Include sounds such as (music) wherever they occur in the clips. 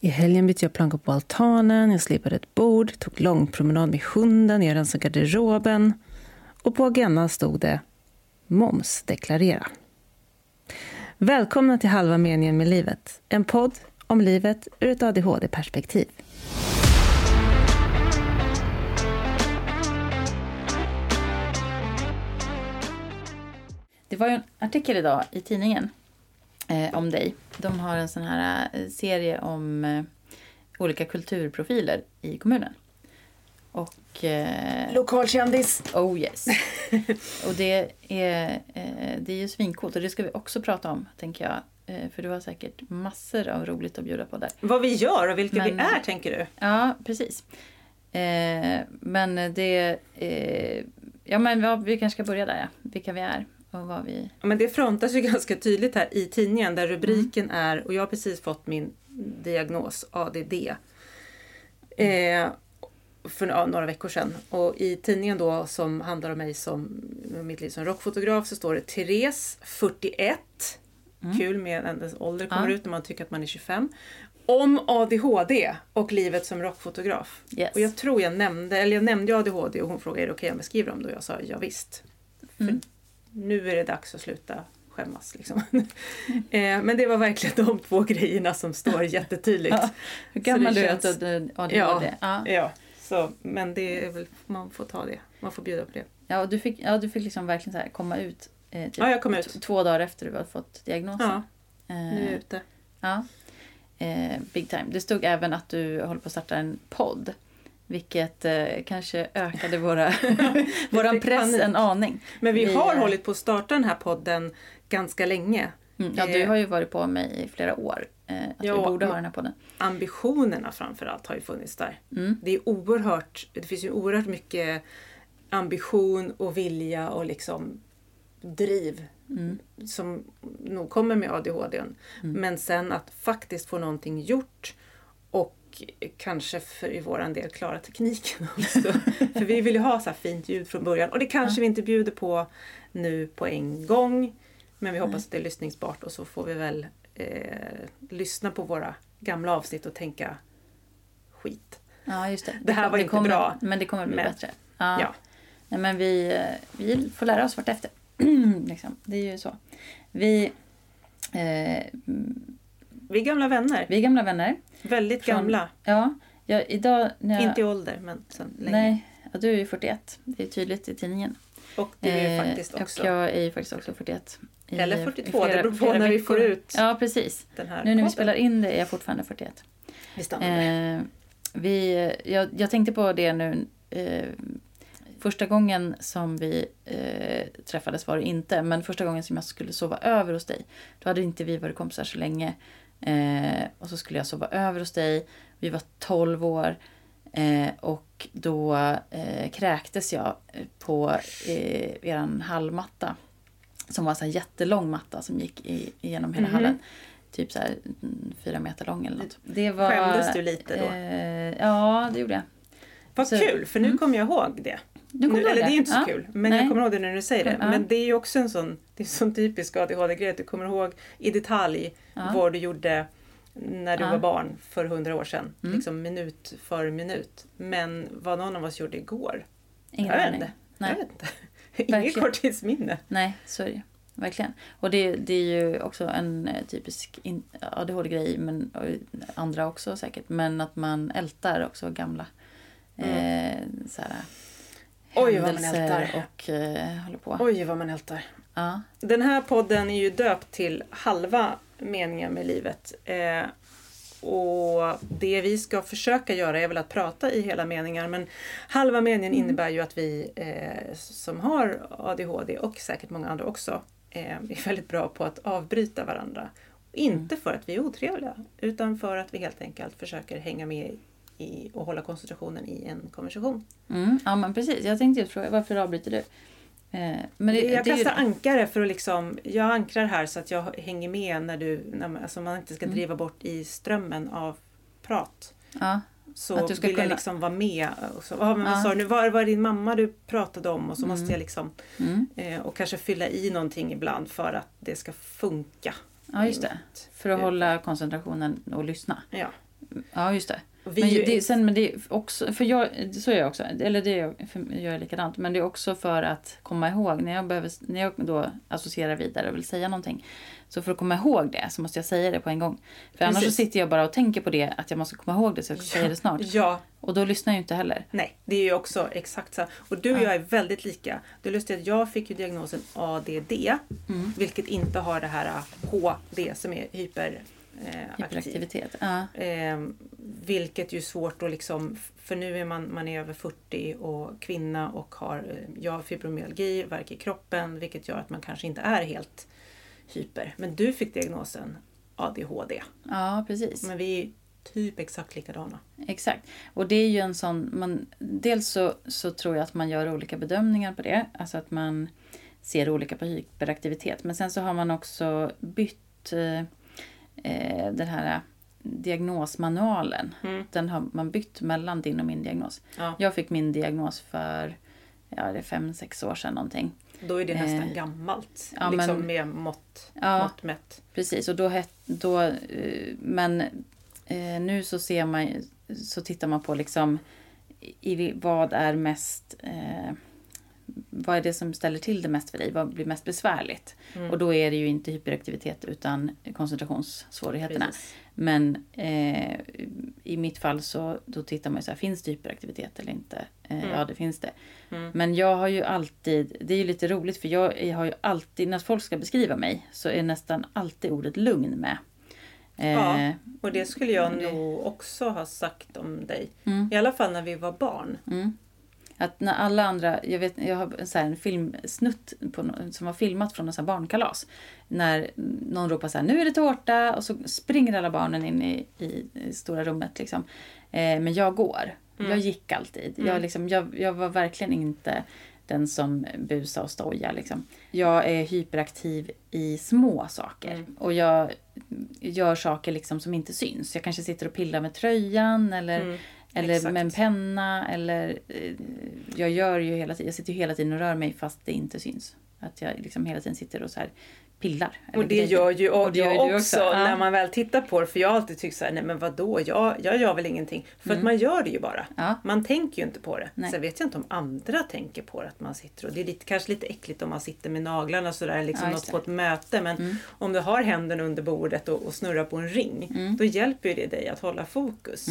I helgen bytte jag plankor på altanen, jag slipade ett bord, tog långpromenad med hunden, jag rensade garderoben. Och på agendan stod det momsdeklarera. Välkomna till Halva meningen med livet. En podd om livet ur ett ADHD-perspektiv. Det var ju en artikel idag i tidningen eh, om dig. De har en sån här eh, serie om eh, olika kulturprofiler i kommunen. Och... Eh, Lokalkändis! oh yes. (laughs) och det är, eh, det är ju svincoolt och det ska vi också prata om, tänker jag. Eh, för du har säkert massor av roligt att bjuda på där. Vad vi gör och vilka Men- vi är, tänker du? Ja, precis. Eh, men det... Eh, ja, men ja, vi kanske ska börja där, ja. Vilka vi är och vad vi... Men det frontas ju (laughs) ganska tydligt här i tidningen där rubriken är, och jag har precis fått min diagnos ADD. Eh, för ja, några veckor sedan. Och i tidningen då som handlar om mig som mitt liv som rockfotograf så står det Therese, 41. Kul med ens ålder kommer Ja. ut när man tycker att man är 25. Om ADHD och livet som rockfotograf. Yes. Och jag tror jag nämnde, eller jag nämnde ADHD och hon frågade är det okej om jag skriver om det och jag sa ja, visst. För Mm. Nu är det dags att sluta skämmas. Liksom. (laughs) eh, men det var verkligen de två grejerna som står (laughs) jättetydligt. Ja, (laughs) Hur gammal du är känns- du har ADHD? Ja. Ja. Ja, så, men det är väl, man får ta det. Man får bjuda på det. Ja, och du fick, ja, du fick liksom verkligen så komma ut, eh, typ Ja, jag kom ut. två dagar efter du hade fått diagnosen. Ja, Eh, nu är jag ute. ja. Eh, big time. Det stod även att du håller på att starta en podd. Vilket eh, kanske ökade våra, (laughs) (laughs) våran press panik. en aning. Men vi Vi, har eh, hållit på att starta den här podden ganska länge. Mm. Ja, du Eh, har ju varit på mig i flera år. Eh, att Ja, vi borde ha den här podden. Ambitionerna framförallt har ju funnits där. Mm. Det är oerhört, det finns ju oerhört mycket ambition och vilja och liksom driv Mm. som nog kommer med ADHD. Men sen att faktiskt få någonting gjort och kanske för i våran del klara tekniken (laughs) också. för vi vill ju ha så här fint ljud från början och det kanske vi inte bjuder på nu på en gång. Men vi hoppas att det är lyssningsbart och så får vi väl eh, lyssna på våra gamla avsnitt och tänka skit. Ja, just det. Det här kom- var inte kommer, bra, Men det kommer bli men- bättre. Ja. Ja. Nej, men vi, eh, vi får lära oss vartefter. (clears throat) liksom. Det är ju så. Vi, eh, Vi är gamla vänner. vi är gamla vänner. Väldigt Från- gamla. Ja, ja idag jag... Inte i ålder men sen länge. Nej, ja, du är ju 41. Det är tydligt i tidningen. Och du är ju Eh, faktiskt också. Och jag är ju faktiskt också 41. I- Eller i 42, det flera- beror på när vi får ut Ja, precis. den här Nu när vi spelar in det är jag fortfarande 41. Vi stannar. Eh, vi, jag, jag tänkte på det nu. Eh, första gången som vi eh, träffades var det inte. Men första gången som jag skulle sova över hos dig. Då hade inte vi varit kompisar så länge. Eh, och så skulle jag sova över hos dig. Vi var 12 år. Eh, och då eh, kräktes jag på eh, eran hallmatta. Som var en jättelång matta som gick i, igenom hela Mhm. hallen. Typ så här mm, fyra meter lång eller något. Det var, Skämdes du lite då? Eh, ja, det gjorde jag. Vad så- kul, för nu mm. kommer jag ihåg det. Du kommer nu, ihåg eller det är inte så Ja. kul, men Nej. jag kommer ihåg det när du säger det. Ja. Men det är ju också en sån, det är sån typisk ADHD-grej att du kommer ihåg i detalj Ja. vad du gjorde när du var barn för hundra år sedan. Mm. Liksom minut för minut. Men vad någon av oss gjorde igår, Ingen jag aning. inte. Nej. Jag vet inte. (laughs) Inget korttidsminne. Nej, så är det. Verkligen. Och det, det är ju också en eh, typisk ADHD-grej, men andra också säkert. Men att man ältar också gamla eh, så här, Mm. Oj, vad man ältar. och eh, håller på. Oj vad man ältar. Ja. Den här podden är ju döpt till halva meningen med livet. Eh, och det vi ska försöka göra är väl att prata i hela meningar. Men halva meningen innebär ju att vi eh, som har ADHD och säkert många andra också eh, är väldigt bra på att avbryta varandra. Inte för att vi är otrevliga utan för att vi helt enkelt försöker hänga med i och hålla koncentrationen i en konversation. Mm, ja, men precis. Jag tänkte just fråga, varför avbryter du? Eh, men det, jag det ju kastar det. ankare för att liksom, jag ankrar här så att jag hänger med när du, när man, alltså man inte ska Mm. driva bort i strömmen av prat. Ja, Så Att du ska vill jag kunna- liksom vara med. Och så, ah, men vad Ja. sa du nu? Var var din mamma du pratade om? Och så måste Mm. jag liksom, mm. eh, och kanske fylla i någonting ibland för att det ska funka. ja just det. För att hålla koncentrationen och lyssna. Ja. Ja, just det. Vi Men, det, sen, men det är också, för jag, så är jag också, eller det är för jag är likadant, men det är också för att komma ihåg, när jag, behöver, när jag då associerar vidare och vill säga någonting, så för att komma ihåg det så måste jag säga det på en gång. För annars så Precis. sitter jag bara och tänker på det, att jag måste komma ihåg det så jag säger det snart. Ja, Och då lyssnar jag ju inte heller. nej, det är ju också exakt så. Och du och Ja. jag är väldigt lika. Det är lustigt att jag fick ju diagnosen ADD, Mm. vilket inte har det här HD som är hyperaktiv. Hyperaktivitet. Ja. Eh, vilket ju är svårt att liksom, för nu är man, man är över 40 och kvinna och har, eh, jag fibromyalgi, värk i kroppen, vilket gör att man kanske inte är helt hyper. Men du fick diagnosen ADHD. ja, precis. Men vi är typ exakt likadana. Exakt. Och det är ju en sån... Man, dels så, så tror jag att man gör olika bedömningar på det. Alltså att man ser olika på hyperaktivitet. Men sen så har man också bytt eh, eh, den här diagnosmanualen. Mm. Den har man bytt mellan din och min diagnos. Ja. Jag fick min diagnos för ja, det är fem, sex år sedan någonting. Då är det nästan Eh, gammalt. ja, liksom men- med mått, Ja. mått mätt. Precis, och då, då eh, men eh, nu så ser man så tittar man på liksom i, vad är mest eh, vad är det som ställer till det mest för dig? Vad blir mest besvärligt? Mm. Och då är det ju inte hyperaktivitet utan koncentrationssvårigheterna. Precis. Men eh, i mitt fall så då tittar man ju så här, finns det hyperaktivitet eller inte? Eh, Mm. Ja, det finns det. Mm. Men jag har ju alltid, det är ju lite roligt för jag, jag har ju alltid, när folk ska beskriva mig så är nästan alltid ordet lugn med. Eh, Ja. Och det skulle jag Det- nog också ha sagt om dig. Mm. I alla fall när vi var barn. Att när alla andra, jag, vet, jag har så här en filmsnutt på, som var filmat från en här barnkalas. När någon ropar så här, nu är det tårta och så springer alla barnen in i, i, i stora rummet. Liksom. Eh, men jag går. Mm. Jag gick alltid. Mm. Jag, liksom, jag, jag var verkligen inte den som busade och stoja. Liksom. Jag är hyperaktiv i små saker. Mm. Och jag gör saker liksom som inte syns. Jag kanske sitter och pillar med tröjan eller Mm. Eller Exakt. med en penna. Eller, eh, jag gör ju hela tiden, jag sitter ju hela tiden och rör mig fast det inte syns. Att jag liksom hela tiden sitter och så här pillar. Och det grejer. gör ju och Och det jag också, också. Ja. när man väl tittar på det. För jag har alltid tyckt så här, nej men vadå, jag, jag gör väl ingenting. För att man gör det ju bara. Ja. Man tänker ju inte på det. Nej. Sen vet jag inte om andra tänker på det. Att man sitter och, det är lite, kanske lite äckligt om man sitter med naglarna sådär, liksom Ja, något på ett möte. Men Mm. om du har händerna under bordet och, och snurrar på en ring. Mm. Då hjälper ju det dig att hålla fokus.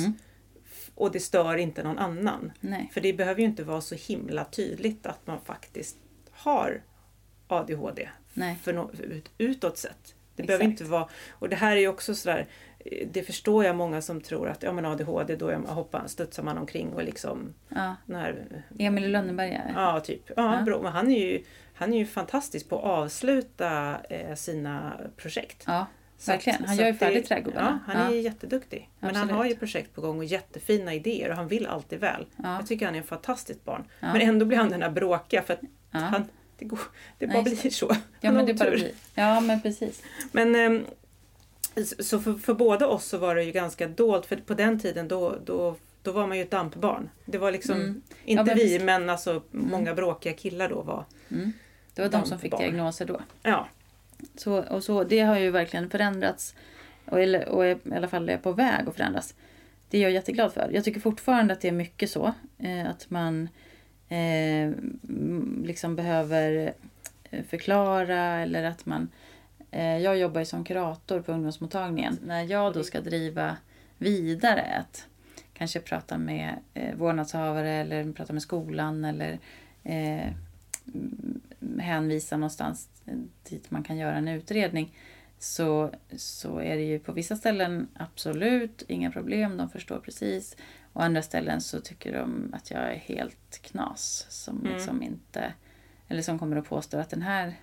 Och det stör inte någon annan. Nej. För det behöver ju inte vara så himla tydligt att man faktiskt har ADHD Nej. för no, ut, utåt sett. Det Exakt. behöver inte vara... Och det här är ju också sådär, eh, det förstår jag många som tror att ja, men ADHD, då är man, hoppar, studsar man omkring och liksom... Ja. Den här, Emil i Lönneberga. ja, typ. Ja, Ja. Bra. Men han är, ju, han är ju fantastisk på att avsluta eh, sina projekt. Ja, Så verkligen. Han gör ju färdigt trädgårdarna. Ja, han är Ja. jätteduktig. Men han Absolut. har ju projekt på gång och jättefina idéer och han vill alltid väl. Ja. Jag tycker han är en fantastiskt barn. Ja. Men ändå blir han den här bråkiga för att han, det, går, det Nej, bara just blir så. ja, Han men det bara blir. Ja, men precis. Men ehm, så för, för båda oss så var det ju ganska dolt för på den tiden då, då, då var man ju ett dampbarn. Det var liksom, Mm. inte men vi men alltså många bråkiga killar då var, Mm. Det var de som fick diagnoser då. ja. Så, och så, det har ju verkligen förändrats. Och, eller- och är, i alla fall är på väg att förändras. Det är jag jätteglad för. Jag tycker fortfarande att det är mycket så. Eh, att man eh, liksom behöver eh, förklara eller att man... Eh, jag jobbar ju som kurator på ungdomsmottagningen. När jag då ska driva vidare att kanske prata med eh, vårdnadshavare eller prata med skolan eller eh, hänvisa någonstans dit man kan göra en utredning så, så är det ju på vissa ställen absolut inga problem, de förstår precis. Och andra ställen så tycker de att jag är helt knas som Mm. liksom inte eller som kommer att påstå att den här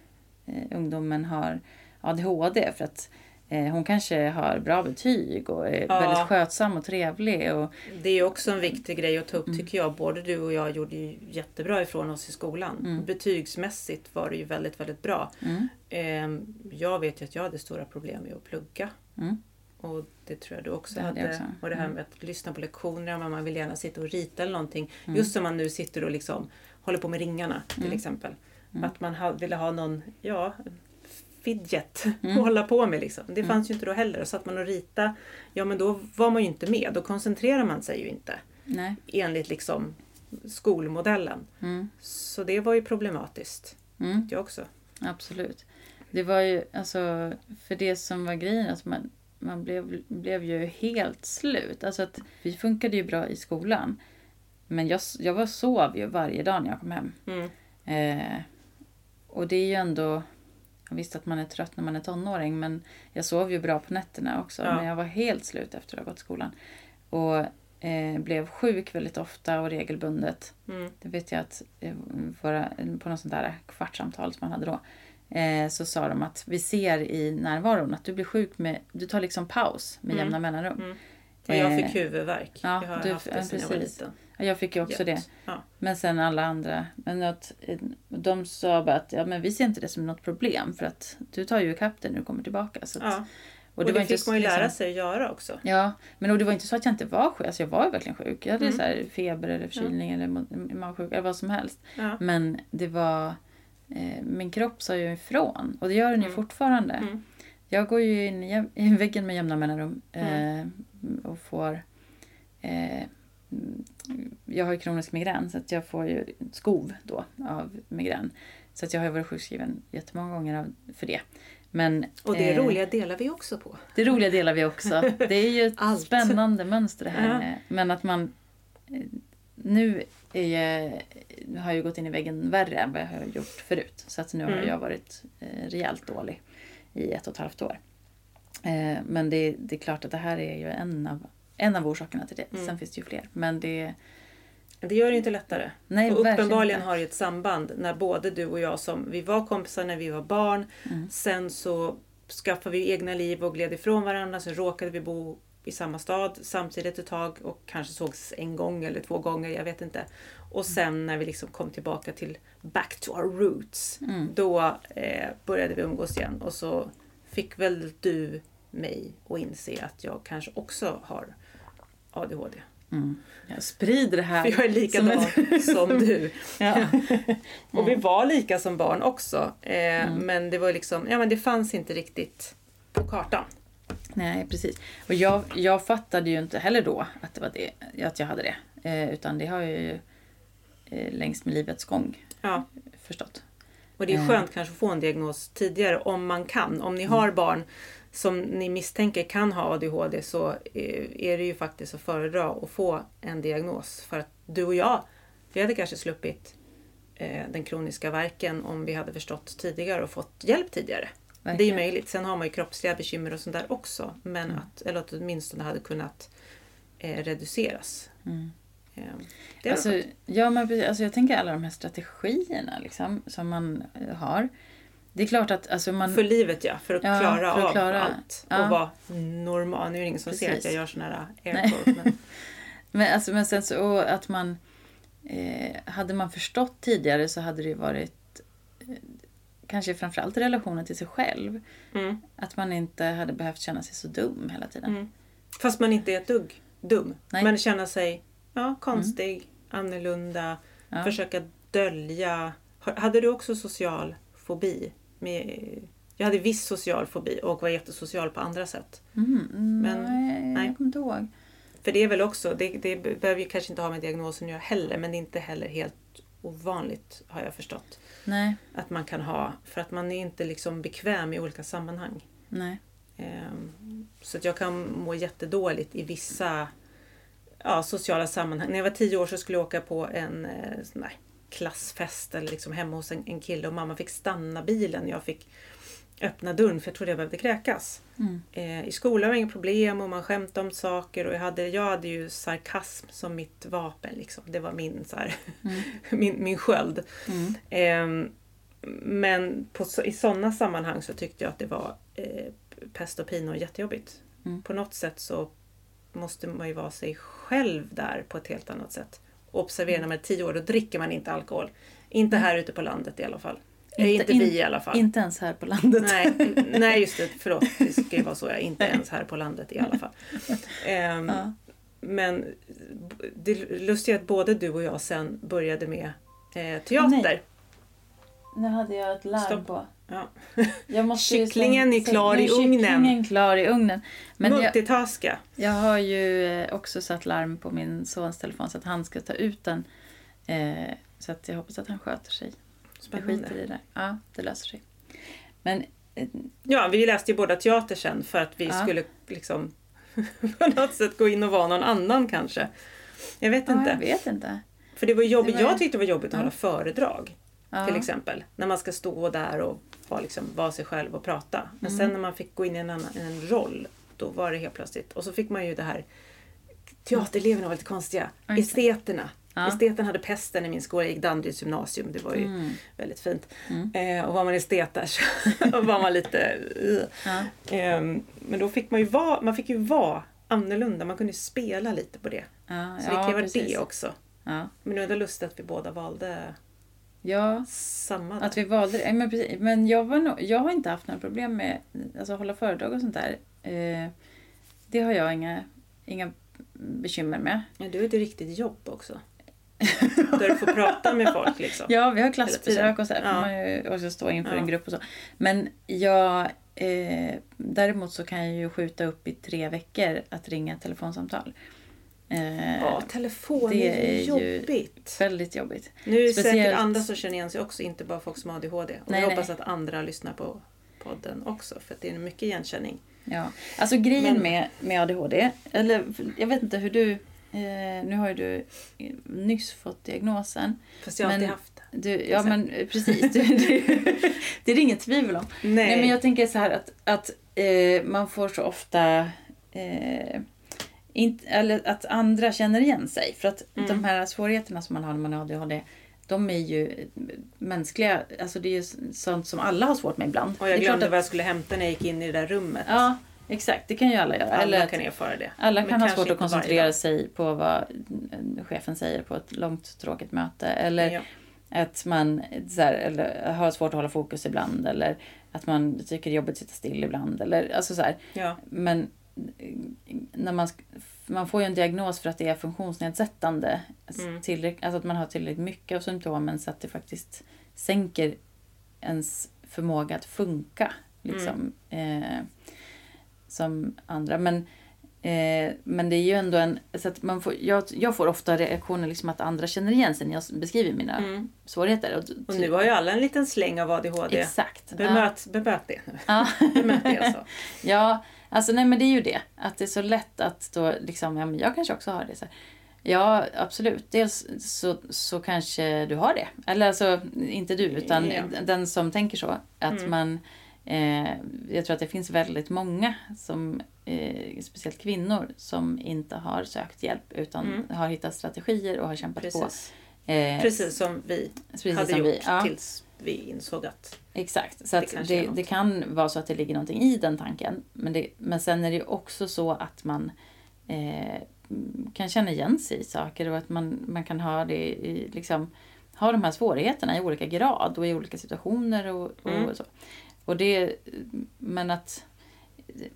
eh, ungdomen har ADHD för att hon kanske har bra betyg och är Ja. väldigt skötsam och trevlig. Och, Det är också en viktig grej att ta upp Mm. tycker jag. Både du och jag gjorde ju jättebra ifrån oss i skolan. Mm. Betygsmässigt var det ju väldigt, väldigt bra. mm, Ehm, Jag vet ju att jag hade stora problem med att plugga. mm, Och det tror jag du också Det hade hade. också. Och det här Mm. med att lyssna på lektioner, men man vill gärna sitta och rita eller någonting. Mm. Just som man nu sitter och liksom håller på med ringarna till exempel. Att man ville ha någon, ja, fidget att hålla på med. Liksom. Det fanns ju inte då heller. Och satt man och rita, ja men då var man ju inte med. Då koncentrerar man sig ju inte. Nej. Enligt liksom skolmodellen. Mm. Så det var ju problematiskt. Mm. Jag också. Absolut. Det var ju, alltså, för det som var grejen, alltså man, man blev, blev ju helt slut. Alltså att vi funkade ju bra i skolan. Men jag, jag var sov ju varje dag när jag kom hem. Mm. Eh, och det är ju ändå... Visste att man är trött när man är tonåring men jag sov ju bra på nätterna också. Ja. Men jag var helt slut efter att ha gått skolan. Och eh, blev sjuk väldigt ofta och regelbundet. Mm. Det vet jag att eh, våra, på något sånt där kvartssamtal som man hade då. Eh, så sa de att vi ser i närvaron att du blir sjuk med, du tar liksom paus med Mm. jämna mellanrum. Mm. Och jag fick Eh, huvudvärk. ja, jag har du- haft det sedan jag var liten. Ja, Jag fick ju också det. Jämt. Ja. Men sen alla andra. Men att, eh, de sa bara att ja, men vi ser inte det som något problem för att du tar ju ikapp det när du kommer tillbaka. Så att, Ja. Och och det, fick man ju lära liksom- sig att göra också. Ja, men och det var inte så att jag inte var sjuk. Alltså jag var ju verkligen sjuk. Jag hade Mm. så här feber eller förkylning eller ma- magsjuka eller vad som helst. Ja. Men det var... Eh, min kropp sa ju ifrån. Och det gör den ju Mm. fortfarande. Mm. Jag går ju in i, väggen med jämna mellanrum. Eh, Mm. och får... Eh, jag har ju kronisk migrän så att jag får ju skov då av migrän. Så att jag har varit sjukskriven jättemånga gånger av, för det. Men, Och det eh, roliga delar vi också på. det roliga delar vi också. Det är ju ett (laughs) Allt. spännande mönster det här. Ja. Men att man... eh, Nu är har jag ju gått in i väggen värre än vad jag har gjort förut. Så att nu har Mm. jag varit eh, rejält dålig i ett och ett halvt år. Eh, men det, det är klart att det här är ju en av, en av orsakerna till det. Mm. Sen finns det ju fler. Men det... Det gör det inte lättare. Nej, och uppenbarligen inte. har det ett samband när både du och jag som, vi var kompisar när vi var barn. Mm. Sen så skaffade vi egna liv och gled ifrån varandra. Sen råkade vi bo i samma stad samtidigt ett tag och kanske sågs en gång eller två gånger, jag vet inte. Och sen när vi liksom kom tillbaka till back to our roots. Mm. Då eh, började vi umgås igen och så fick väl du mig att inse att jag kanske också har ADHD. Mm. Jag sprider det här. För jag är likadan (laughs) som du. (laughs) Ja. Och vi var lika som barn också. Eh, Mm. Men det var liksom, ja men det fanns inte riktigt på kartan. Nej, precis. Och jag, jag fattade ju inte heller då att det var det, att jag hade det. Eh, utan det har jag ju eh, längs med livets gång Ja. förstått. Och det är Eh. skönt kanske att få en diagnos tidigare om man kan. Om ni har barn som ni misstänker kan ha ADHD så eh, är det ju faktiskt att föredra att få en diagnos. För att du och jag, vi hade kanske sluppit eh, den kroniska verken om vi hade förstått tidigare och fått hjälp tidigare. Det är ju Verkligen. möjligt. Sen har man ju kroppsliga bekymmer och sånt där också. Men Mm. att, eller att åtminstone hade kunnat eh, reduceras. Mm. Eh, Alltså, ja, men, alltså, jag tänker alla de här strategierna liksom, som man har. Det är klart att alltså, man... för livet ja, för att Ja, klara för att av klara- allt. ja. Och vara normal. Nu är det ingen som ser Precis. att jag gör såna här Nej. air quotes, men, (laughs) Men, alltså, men sen så att man... Eh, hade man förstått tidigare så hade det ju varit eh, kanske framförallt relationen till sig själv. mm, Att man inte hade behövt känna sig så dum hela tiden. mm. Fast man inte är ett dugg dum. Nej. Men känna sig ja, konstig, annorlunda, Ja. försöka dölja. Hade du också social fobi? Med, jag hade viss social fobi och var jättesocial på andra sätt. Mm, Men- nej, nej. jag kommer inte ihåg. För det är väl också, det, det behöver ju kanske inte ha med diagnosen att göra heller, men det är inte heller helt ovanligt har jag förstått. Nej, Att man kan ha, för att man är inte liksom bekväm i olika sammanhang. nej. Ehm, Så att jag kan må jättedåligt i vissa ja, sociala sammanhang. När jag var tio år så skulle jag åka på en eh, där klassfest eller liksom hemma hos en, en kille och mamma fick stanna bilen. Jag fick öppna dörren för jag trodde jag behövde kräkas. Mm. Eh, I skolan var det inga problem och man skämtade om saker och jag hade, jag hade ju sarkasm som mitt vapen. Liksom. Det var min, så här, Mm. (laughs) min, min sköld. Mm. Ehm, men på, i sådana sammanhang så tyckte jag att det var eh, pest och pina och jättejobbigt. Mm. På något sätt så måste man ju vara sig själv där på ett helt annat sätt. Och observera när man är tio år, då dricker man inte alkohol. Inte här ute på landet i alla fall. Inte, Inte- inte vi in- i alla fall. Inte ens här på landet. Nej, nej, just det. Förlåt. Det ska ju vara så. Är inte ens här på landet i alla fall. Ehm, Ja. Men det lustiga är att både du och jag sen började med eh, teater. Nu hade jag ett larm Stopp. på. Ja. Jag måste ju Kycklingen slänga- är klar i ugnen. Klar i ugnen. Men jag, Multitaska. jag har ju eh, också satt larm på min sons telefon så att han ska ta ut den. Eh, så att jag hoppas att han sköter sig. Jag Spännande. skiter i det. Ja, det löser sig. Men eh, Ja, vi läste ju båda teater sen för att vi Ja. skulle liksom (laughs) på något sätt gå in och vara någon annan kanske. Jag vet ja, inte. jag vet inte. För det var jobbigt. Det var- Jag tyckte det var jobbigt att Ja. hålla föredrag. Ja. Till exempel. När man ska stå där och vara, liksom, vara sig själv och prata. Men Mm. sen när man fick gå in i en, annan, en roll. Då var det helt plötsligt. Och så fick man ju det här. Teatereleverna var lite konstiga. Det. Esteterna. Ja. Esteten hade pesten i min skola. Jag gick Danderyds gymnasium. Det var ju Mm. väldigt fint. Mm. Eh, och var man estet där så (laughs) var man lite... Ja. Ehm, men då fick man ju vara, man fick ju vara annorlunda. Man kunde ju spela lite på det. Ja, Så det kan ju vara det också. Men det är ändå lustigt att vi båda valde ja, samma där. att vi valde det. Men, precis. men jag, var nog, jag har inte haft några problem med alltså, att hålla föredrag och sånt där. Eh, det har jag inga, inga bekymmer med. Ja, du är ett riktigt jobb också. Där du får prata med folk liksom. Ja, vi har klassbesök och så här, Ja. ju också stå inför Ja. en grupp och så. Men jag, eh, däremot så kan jag ju skjuta upp i tre veckor att ringa ett telefonsamtal. Eh, Ja, telefon det är är jobbigt. Väldigt jobbigt. Nu är det säkert speciellt- andra som känner igen sig också, inte bara folk som har ADHD. Och Nej, jag nej. hoppas att andra lyssnar på podden också, för det är mycket igenkänning. Ja. Alltså grejen Men- med, med ADHD, eller jag vet inte hur du, eh, nu har ju du nyss fått diagnosen. Fast jag har Men- alltid haft det. Du, ja men eh, precis, du, du, det är det inget tvivel om. Nej. Nej, men jag tänker så här att, att eh, man får så ofta eh, inte, eller att andra känner igen sig. För att Mm. de här svårigheterna som man har när man har ADHD, de är ju mänskliga. Alltså det är ju sånt som alla har svårt med ibland. Och jag glömde att, vad jag skulle hämta när jag gick in i det där rummet. Ja, exakt. Det kan ju alla göra. Alla eller kan erfara det. alla Men kan ha svårt att koncentrera sig på vad chefen säger på ett långt tråkigt möte. Eller Ja. att man så här, eller, har svårt att hålla fokus ibland. Eller att man tycker det är jobbigt att sitta still ibland. Eller, alltså så här. Ja. Men när man, man får ju en diagnos för att det är funktionsnedsättande. Mm. Tillräck, alltså att man har tillräckligt mycket av symptomen så att det faktiskt sänker ens förmåga att funka. Liksom, eh, som andra. Men, eh, men det är ju ändå en... Så att man får, jag, jag får ofta reaktioner liksom att andra känner igen sig när jag beskriver mina Mm. svårigheter. Och, Och nu har ju alla en liten släng av ADHD. Exakt. Bemöt, bemöt det nu. Ja. Bemöt det alltså. (laughs) Ja, alltså nej men det är ju det. Att det är så lätt att då liksom, ja men jag kanske också har det. Så här. Ja, absolut. Dels så, så kanske du har det. Eller alltså, inte du, utan Ja. den som tänker så. Att Mm. man, eh, jag tror att det finns väldigt många, som, eh, speciellt kvinnor, som inte har sökt hjälp utan Mm. har hittat strategier och har kämpat Precis. på. Eh, Precis som vi precis hade som gjort vi. Ja. tills vi insåg att... Exakt, så Det det, det kan vara så att det ligger någonting i den tanken. Men, det, men sen är det också så att man eh, kan känna igen sig i saker och att man, man kan ha det i, liksom, ha de här svårigheterna i olika grad och i olika situationer och, och Mm. så. Och det, men att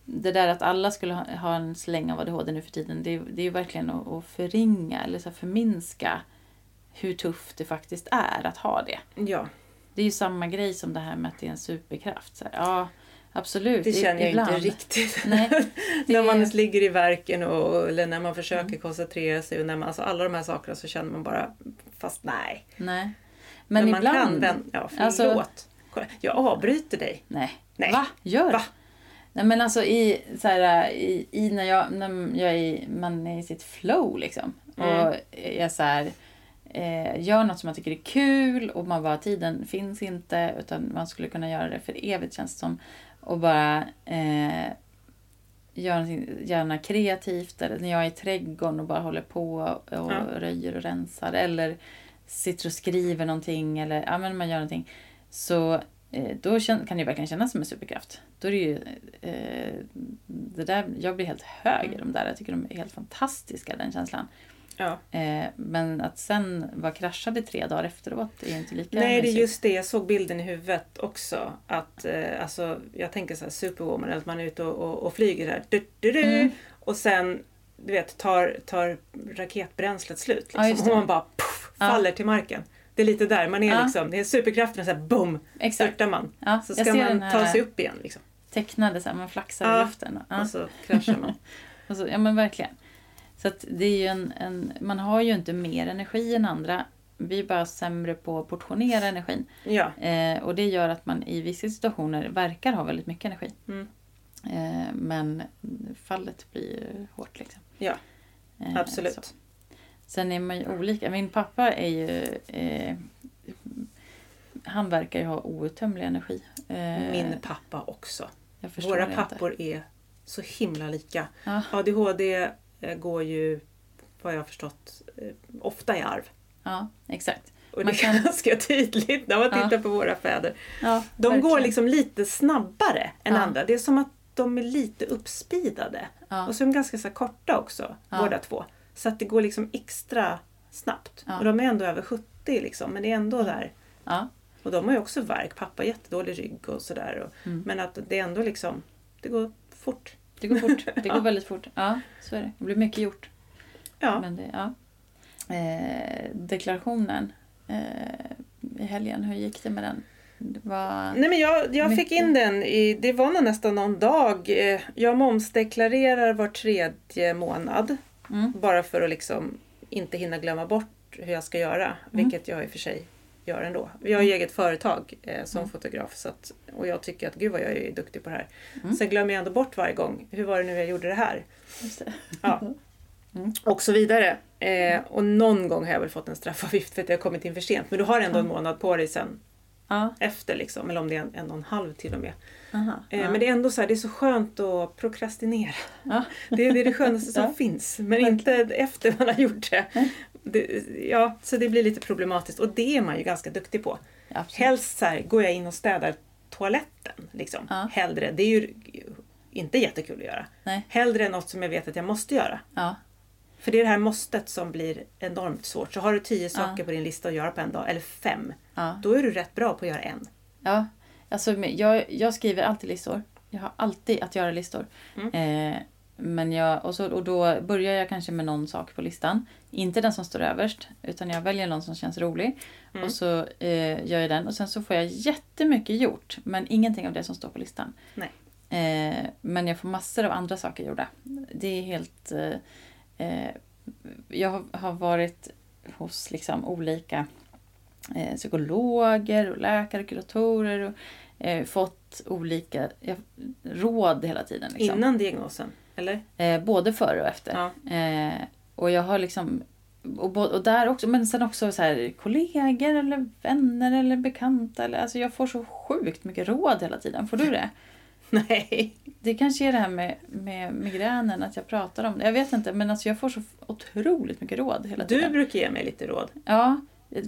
det där att alla skulle ha, ha en släng av ADHD nu för tiden, det, det är ju verkligen att, att förringa eller så förminska hur tufft det faktiskt är att ha det. Ja, Det är ju samma grej som det här med att det är en superkraft. Här, ja, absolut. det känner jag ibland. inte riktigt. (laughs) Nej, det- (laughs) när man ligger i verken och, eller när man försöker Mm. koncentrera sig och när man, alltså alla de här sakerna så känner man bara, fast nej. Nej. Men, Men, man ibland... kan vända, ja förlåt. Alltså- Kolla, Jag avbryter dig. Nej. Nej. Va? Gör Va? Nej men alltså i, så här, i, i när, jag, när jag är, man är i sitt flow liksom. Mm. Och jag så här, eh, gör något som man tycker är kul och man bara tiden finns inte utan man skulle kunna göra det för evigt känns det som. Och bara eh, göra gärna kreativt eller när jag är i trädgården och bara håller på och Ja. röjer och rensar eller sitter och skriver någonting eller ja, men man gör någonting. Så eh, då kan det verkligen kännas som en superkraft. Då är det ju eh, det där, jag blir helt hög i de där. Jag tycker de är helt fantastiska den känslan. Ja. Eh, men att sen vara kraschad i tre dagar efteråt är ju inte lika Nej, det är just det. Jag såg bilden i huvudet också. Att, eh, alltså, jag tänker så här superwoman, att man är ute och, och, och flyger där. Du, du, du, Mm. Och sen du vet, tar, tar raketbränslet slut. Liksom. Ja, och man bara puff, Ja. faller till marken. Det är lite där, man är Ja. liksom, det är superkraften så här boom, Exakt. störtar man. Ja, Så ska man här ta sig upp igen liksom. tecknade så här, man flaxar Ja. i luften. Ja. Och så kraschar man. (laughs) Och så, ja men verkligen. Så det är ju en, en, man har ju inte mer energi än andra. Vi är bara sämre på att portionera energin. Ja, Eh, och det gör att man i vissa situationer verkar ha väldigt mycket energi. Mm. Eh, men fallet blir ju hårt liksom. Ja, Eh, absolut. så. Sen är man ju olika. Min pappa är ju... Eh, han verkar ju ha outtömlig energi. Eh, Min pappa också. jag Våra pappor är så himla lika. Inte. Ja, ADHD eh, går ju, vad jag har förstått, eh, ofta i arv. ja, exakt. Och Man det kan- är ganska tydligt när man Ja. tittar på våra fäder. Ja, De går verkligen. liksom lite snabbare än Ja. andra. Det är som att de är lite uppspeedade. Ja. Och så är de ganska så korta också, Ja. båda två. Så att det går liksom extra snabbt. Ja. Och de är ändå över 70 liksom, men det är ändå där. Ja, Och de har ju också värk. Pappa har jättedålig rygg och sådär. Mm. Men att det är ändå liksom, det går fort. Det går fort. (laughs) Det går väldigt fort. Ja, så är det. Det blir mycket gjort. Ja, Men det, ja. Eh, deklarationen eh, i helgen, hur gick det med den? Det var... Nej men jag, jag fick in den i, det var nog nästan någon dag. Eh, Jag momsdeklarerar var tredje månad. Mm. Bara för att liksom inte hinna glömma bort hur jag ska göra. Vilket jag i och för sig gör ändå. Jag har ju eget företag eh, som Mm. fotograf. Så att, och jag tycker att gud vad jag är duktig på det här. Mm. Sen glömmer jag ändå bort varje gång. Hur var det nu jag gjorde det här? Det. Ja. (laughs) Mm. Och så vidare. Eh, och någon gång har jag väl fått en straffavgift för att jag har kommit in för sent. Men du har ändå en månad på dig sen Ja, efter liksom. Eller om det är en, en och en halv till och med. aha. Eh, ja. Men det är ändå så här, det är så skönt att prokrastinera. Ja. (laughs) Det är det, är det skönaste som finns. Men inte efter man har gjort det. det. Ja, så det blir lite problematiskt. Och det är man ju ganska duktig på. Absolut. Helst så här, går jag in och städar toaletten. Liksom. Ja. Hellre. Det är ju inte jättekul att göra. Nej. Hellre något som jag vet att jag måste göra. Ja, För det är det här måstet som blir enormt svårt. Så har du tio saker på din lista att göra på en dag, eller fem, då är du rätt bra på att göra en. ja. Alltså, jag, jag skriver alltid listor. Jag har alltid att göra listor. Mm. Eh, men jag, och, så, och då börjar jag kanske med någon sak på listan. Inte den som står överst, utan jag väljer någon som känns rolig. Mm. Och så eh, gör jag den och sen så får jag jättemycket gjort. Men ingenting av det som står på listan. Nej. Eh, men jag får massor av andra saker gjorda. Det är helt... Eh, eh, jag har, varit hos liksom olika eh, psykologer, och läkare, kuratorer och eh, fått olika råd hela tiden. Liksom. Innan diagnosen, eller? Eh, både före och efter. Ja. Eh, och jag har liksom... Och, och där också, men sen också så här, kollegor eller vänner eller bekanta. Eller, alltså jag får så sjukt mycket råd hela tiden. Får du det? (laughs) Nej. Det kanske är det här med, med migränen, att jag pratar om det. Jag vet inte, men alltså jag får så otroligt mycket råd hela Du tiden. brukar ge mig lite råd. Ja,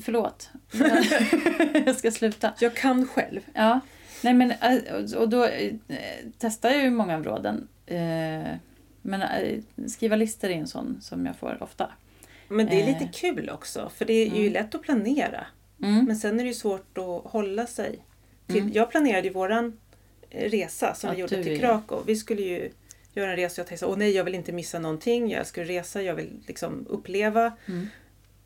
förlåt. (laughs) jag ska sluta. Jag kan själv. Ja, nej men eh, och då eh, testar jag ju många av råden. Eh, Men eh, skriva listor är en sån som jag får ofta. Men det är lite Eh. kul också, för det är ju Mm. lätt att planera. Mm. Men sen är det ju svårt att hålla sig. Till, Mm. Jag planerade ju våran eh, resa som Ja, vi gjorde till Krakow. Vi skulle ju göra en resa och jag tänkte åh nej jag vill inte missa någonting. Jag ska resa, jag vill liksom uppleva. Mm.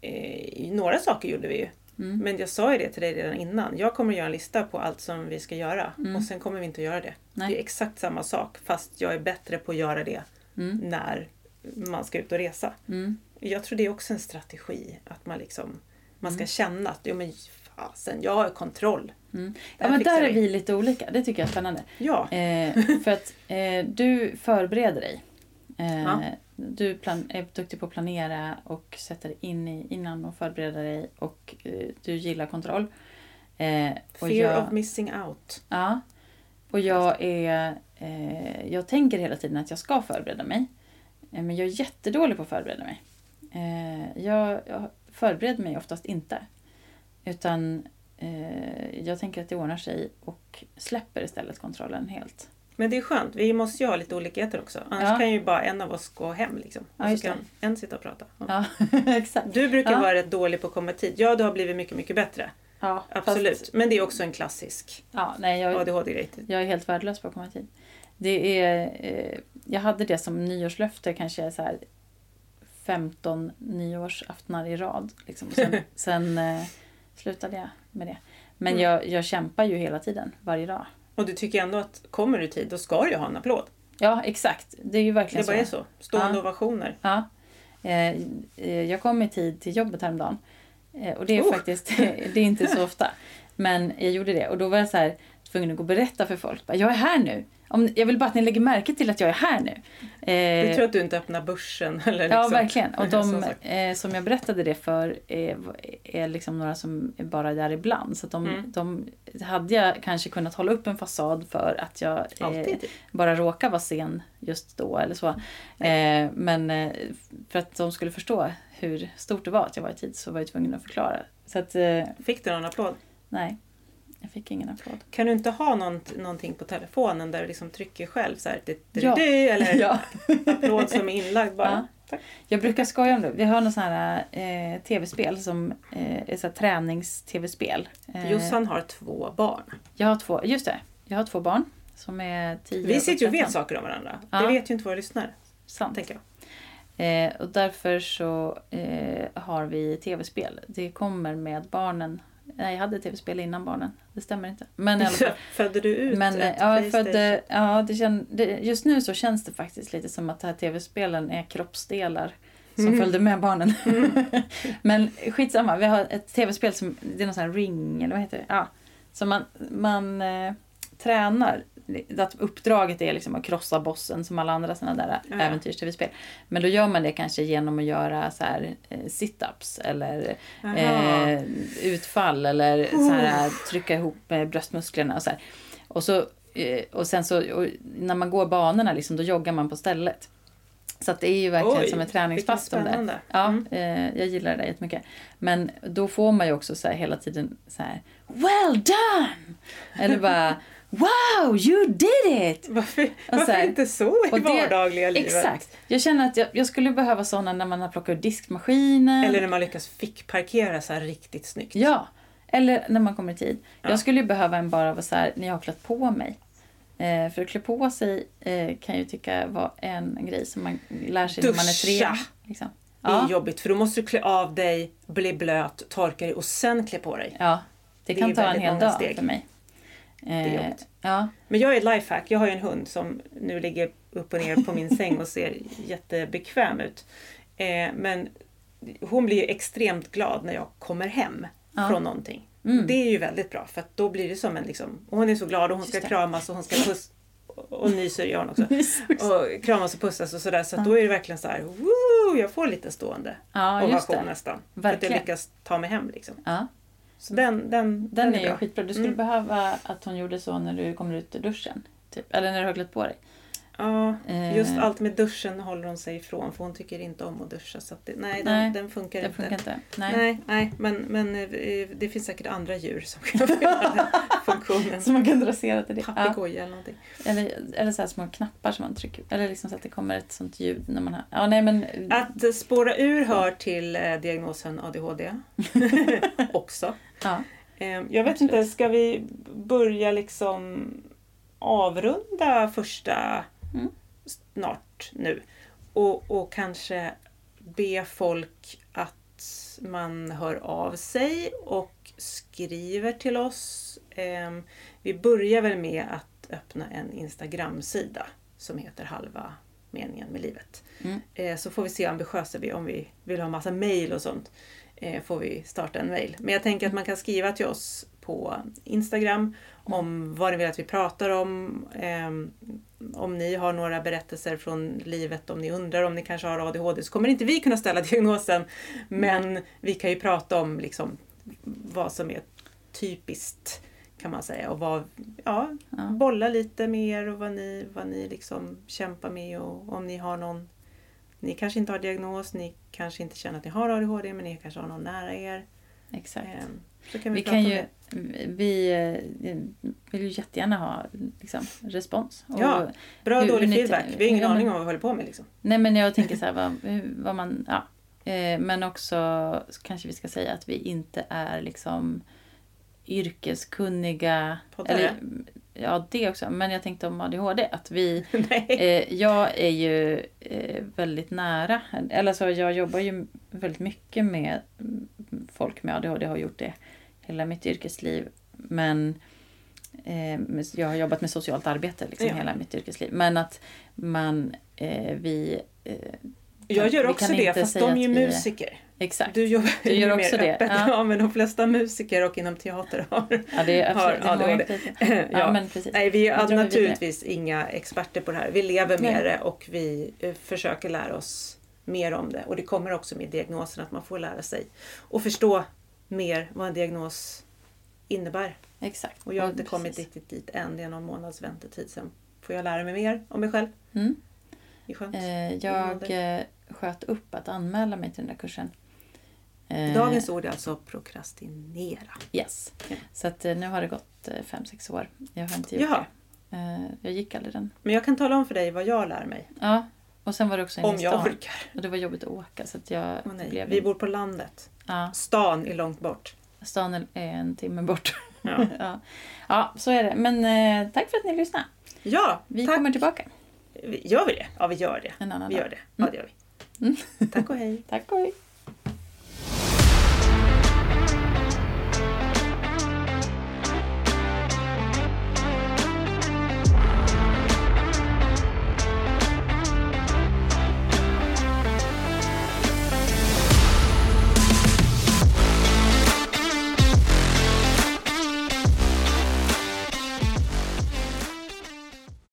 Eh, några saker gjorde vi ju. Mm. Men jag sa ju det till dig redan innan. Jag kommer att göra en lista på allt som vi ska göra. Mm. Och sen kommer vi inte att göra det. Nej. Det är exakt samma sak fast jag är bättre på att göra det Mm. när man ska ut och resa. Mm. Jag tror det är också en strategi. Att man liksom man ska Mm. känna att jo, men fasen, jag har kontroll. Mm. Ja, men där är vi. lite olika. Det tycker jag är spännande. Ja, Eh, för att eh, du förbereder dig. Eh, Ja. Du plan- är duktig på att planera och sätta dig in i, innan och förbereda dig. Och eh, du gillar kontroll. Eh, fear jag, of missing out. Ja. Och jag är... Eh, jag tänker hela tiden att jag ska förbereda mig. Men jag är jättedålig på att förbereda mig. Jag, jag förbereder mig oftast inte. Utan eh, jag tänker att det ordnar sig och släpper istället kontrollen helt. Men det är skönt, vi måste ju ha lite olikheter också. Annars Ja. kan ju bara en av oss gå hem. Liksom. Ja, Och så just kan en sitta och prata. Ja. Ja. (laughs) Du brukar Ja. vara rätt dålig på att komma i tid. Ja, du har blivit mycket, mycket bättre. Ja, Absolut. Fast, Men det är också en klassisk ja, ADHD-grej. jag är helt värdelös på att komma i tid. Det är, eh, jag hade det som nyårslöfte kanske så här 15 nyårsaftnar i rad. Liksom. Sen, (laughs) sen, eh, slutade jag med det. Men Mm. jag, jag kämpar ju hela tiden, varje dag. Och du tycker ändå att kommer du i tid, då ska du ju ha en applåd. Ja, exakt. Det är ju Det verkligen bara är så. Stående Ja. ovationer. Ja. Eh, eh, jag kom i tid till jobbet häromdagen. Eh, och det är Oh. faktiskt (laughs) det är inte så ofta. Men jag gjorde det och då var jag så här tvungen att gå och berätta för folk. Jag är här nu. Om, jag vill bara att ni lägger märke till att jag är här nu. Du Eh, tror att du inte öppnar börsen (laughs) eller Ja, liksom. verkligen. Och (laughs) de eh, som jag berättade det för är, är liksom några som är bara där ibland. Så de, Mm. de hade jag kanske kunnat hålla upp en fasad för att jag eh, bara råkar vara sen just då eller så. Eh, men eh, för att de skulle förstå hur stort det var att jag var i tid så var jag tvungen att förklara. Så att, eh, Fick du någon applåd? nej, jag fick ingen applåd. Kan du inte ha något, någonting på telefonen där du liksom trycker själv så här, du, du, Ja. du, eller (laughs) Ja. applåd som är inlagd bara? Ja. Tack. Jag brukar skoja om det. Vi har något sånt här eh, tv-spel som eh, är så tränings-tv-spel. Eh, Jossan har två barn. Jag har två, just det. Jag har två barn som är 10 Vi sitter ju och 13. vet saker om varandra. Ja. Det vet ju inte våra lyssnare, Sant. tänker jag. Eh, och därför så eh, har vi tv-spel. Det kommer med barnen. Nej, jag hade tv-spel innan barnen. Det stämmer inte. Men i alla fall. (laughs) Födde du ut Men ett ja, födde, ja, det kän, det, just nu så känns det faktiskt lite som att det här tv-spelen är kroppsdelar som Mm. följde med barnen. (laughs) Men skitsamma, vi har ett tv-spel som, det är någon sån här ring, eller vad heter det? Ja, som man, man eh, tränar. Att uppdraget är liksom att krossa bossen som alla andra såna där Ja. äventyrs-tv-spel. Men då gör man det kanske genom att göra så här eh, sit-ups eller eh, utfall eller så här, trycka ihop bröstmusklerna och så här. Och, så, eh, och sen så och när man går banorna liksom, då joggar man på stället. Så att det är ju verkligen Oj, som ett träningspass. de där. Ja, Mm. eh, jag gillar det där jättemycket. Men då får man ju också så hela tiden så här Well done! Eller bara Wow, you did it! Varför, varför här- inte så i det- vardagliga livet? Exakt. Jag känner att jag, jag skulle behöva sådana när man har plockat ur diskmaskinen. Eller när man lyckas fick-parkera så här riktigt snyggt. Ja, eller när man kommer i tid. Ja. Jag skulle behöva en bara vara så här, när jag har klätt på mig. Eh, för att klä på sig eh, kan jag ju tycka var en grej som man lär sig när man är tre. Duscha. Liksom. Det är Ja, jobbigt för då måste du klä av dig, bli blöt, torka dig och sen klä på dig. ja, det Det kan ta en hel dag steg. för mig. Är Eh, jobbigt. ja, Men jag är ett lifehack. Jag har ju en hund som nu ligger upp och ner på min (laughs) säng och ser jättebekväm ut. Eh, men hon blir ju extremt glad när jag kommer hem Ja. från någonting. Mm. Det är ju väldigt bra för att då blir det som en liksom, och hon är så glad och hon ska det. kramas och hon ska puss och nyser gör hon (laughs) också. Och kramas och pussas och sådär. Så att då är det verkligen så här, woo, jag får lite stående ja ovation det. nästan. För att jag Verkligen. lyckas ta mig hem liksom. Ja, Så den, den, den är ju bra. skitbra. Du skulle Mm. behöva att hon gjorde så när du kommer ut ur duschen. Typ. Eller när du har klätt på dig. Ja, Eh, just allt med duschen håller hon sig ifrån för hon tycker inte om att duscha. Så att det, nej, den, Nej, den funkar Det inte. funkar inte. Nej. Nej, nej men, men eh, det finns säkert andra djur som kan (laughs) fylla den funktionen. Så man kan dressera till det. Ja. Papegoja eller någonting. Eller, eller så här små knappar som man trycker Eller liksom så att det kommer ett sånt ljud när man har... Ja, nej men... Att eh, spåra ur hör till eh, diagnosen ADHD (laughs) också. Ja. Eh, jag vet Absolut. inte, ska vi börja liksom avrunda första Mm. snart nu? Och, och kanske be folk att man hör av sig och skriver till oss. Eh, vi börjar väl med att öppna en Instagram-sida som heter Halva meningen med livet. Mm. Eh, så får vi se hur ambitiösa vi. Om vi vill ha massa mail och sånt eh, får vi starta en mail. Men jag tänker att man kan skriva till oss på Instagram om vad ni vill att vi pratar om. Ehm, om ni har några berättelser från livet, om ni undrar om ni kanske har ADHD så kommer inte vi kunna ställa (laughs) diagnosen. Men vi kan ju prata om liksom, vad som är typiskt kan man säga. Och vad, ja, Ja. bolla lite mer och vad ni, vad ni liksom kämpar med och om ni har någon ni kanske inte har diagnos, ni kanske inte känner att ni har ADHD men ni kanske har någon nära er. Exakt. Så kan vi, Vi kan ju... det. Vi eh, vill ju jättegärna ha liksom, respons. Och, Ja. Bra hur- dålig feedback. Vi har ingen Ja, men- aning om vad vi håller på med. Liksom. Nej men jag tänker så här (laughs) vad, vad man... Ja. Eh, Men också kanske vi ska säga att vi inte är liksom yrkeskunniga. Poddare. Eller, ja, det också. Men jag tänkte om ADHD. Att vi... (laughs) Eh, jag är ju eh, väldigt nära. Eller så jag jobbar ju väldigt mycket med mm, folk med ADHD. Har gjort det hela mitt yrkesliv. Men eh, jag har jobbat med socialt arbete liksom Ja. hela mitt yrkesliv. Men att man, eh, vi... Eh, Jag gör också det, fast de är ju musiker. exakt. Du jobbar Du gör också mer det, öppet. ja. Ja. men de flesta musiker och inom teater har... Ja, det är har absolut det (laughs) ja. Ja, men precis. Nej, vi är naturligtvis inga experter på det här. Vi lever med Nej. det och vi eh, försöker lära oss mer om det. Och det kommer också med diagnosen att man får lära sig och förstå mer vad en diagnos innebär. Exakt. Och jag har inte kommit riktigt dit än. Det är någon månads väntetid. Sen får jag lära mig mer om mig själv. Mm. Eh, jag eh, sköt upp att anmäla mig till den där kursen. Eh, Dagens ord är alltså prokrastinera. Yes. Ja. Så att eh, nu har det gått eh, fem, sex år. Jag har inte gjort Jaha. det. Eh, jag gick aldrig den. Men jag kan tala om för dig vad jag lär mig. Ja. Och sen var det också inne Om jag stan. orkar. Och det var jobbigt att åka så att jag nej. blev... Vi bor på landet. Ja, Stan är långt bort. stan är en timme bort. Ja, (laughs) ja. ja, så är det. Men eh, tack för att ni lyssnade. ja Vi tack. kommer tillbaka Gör vi det? Ja, vi gör det. en annan Vi dag. gör det. Ja, det gör vi. Mm. Tack och hej. (laughs) Tack och hej.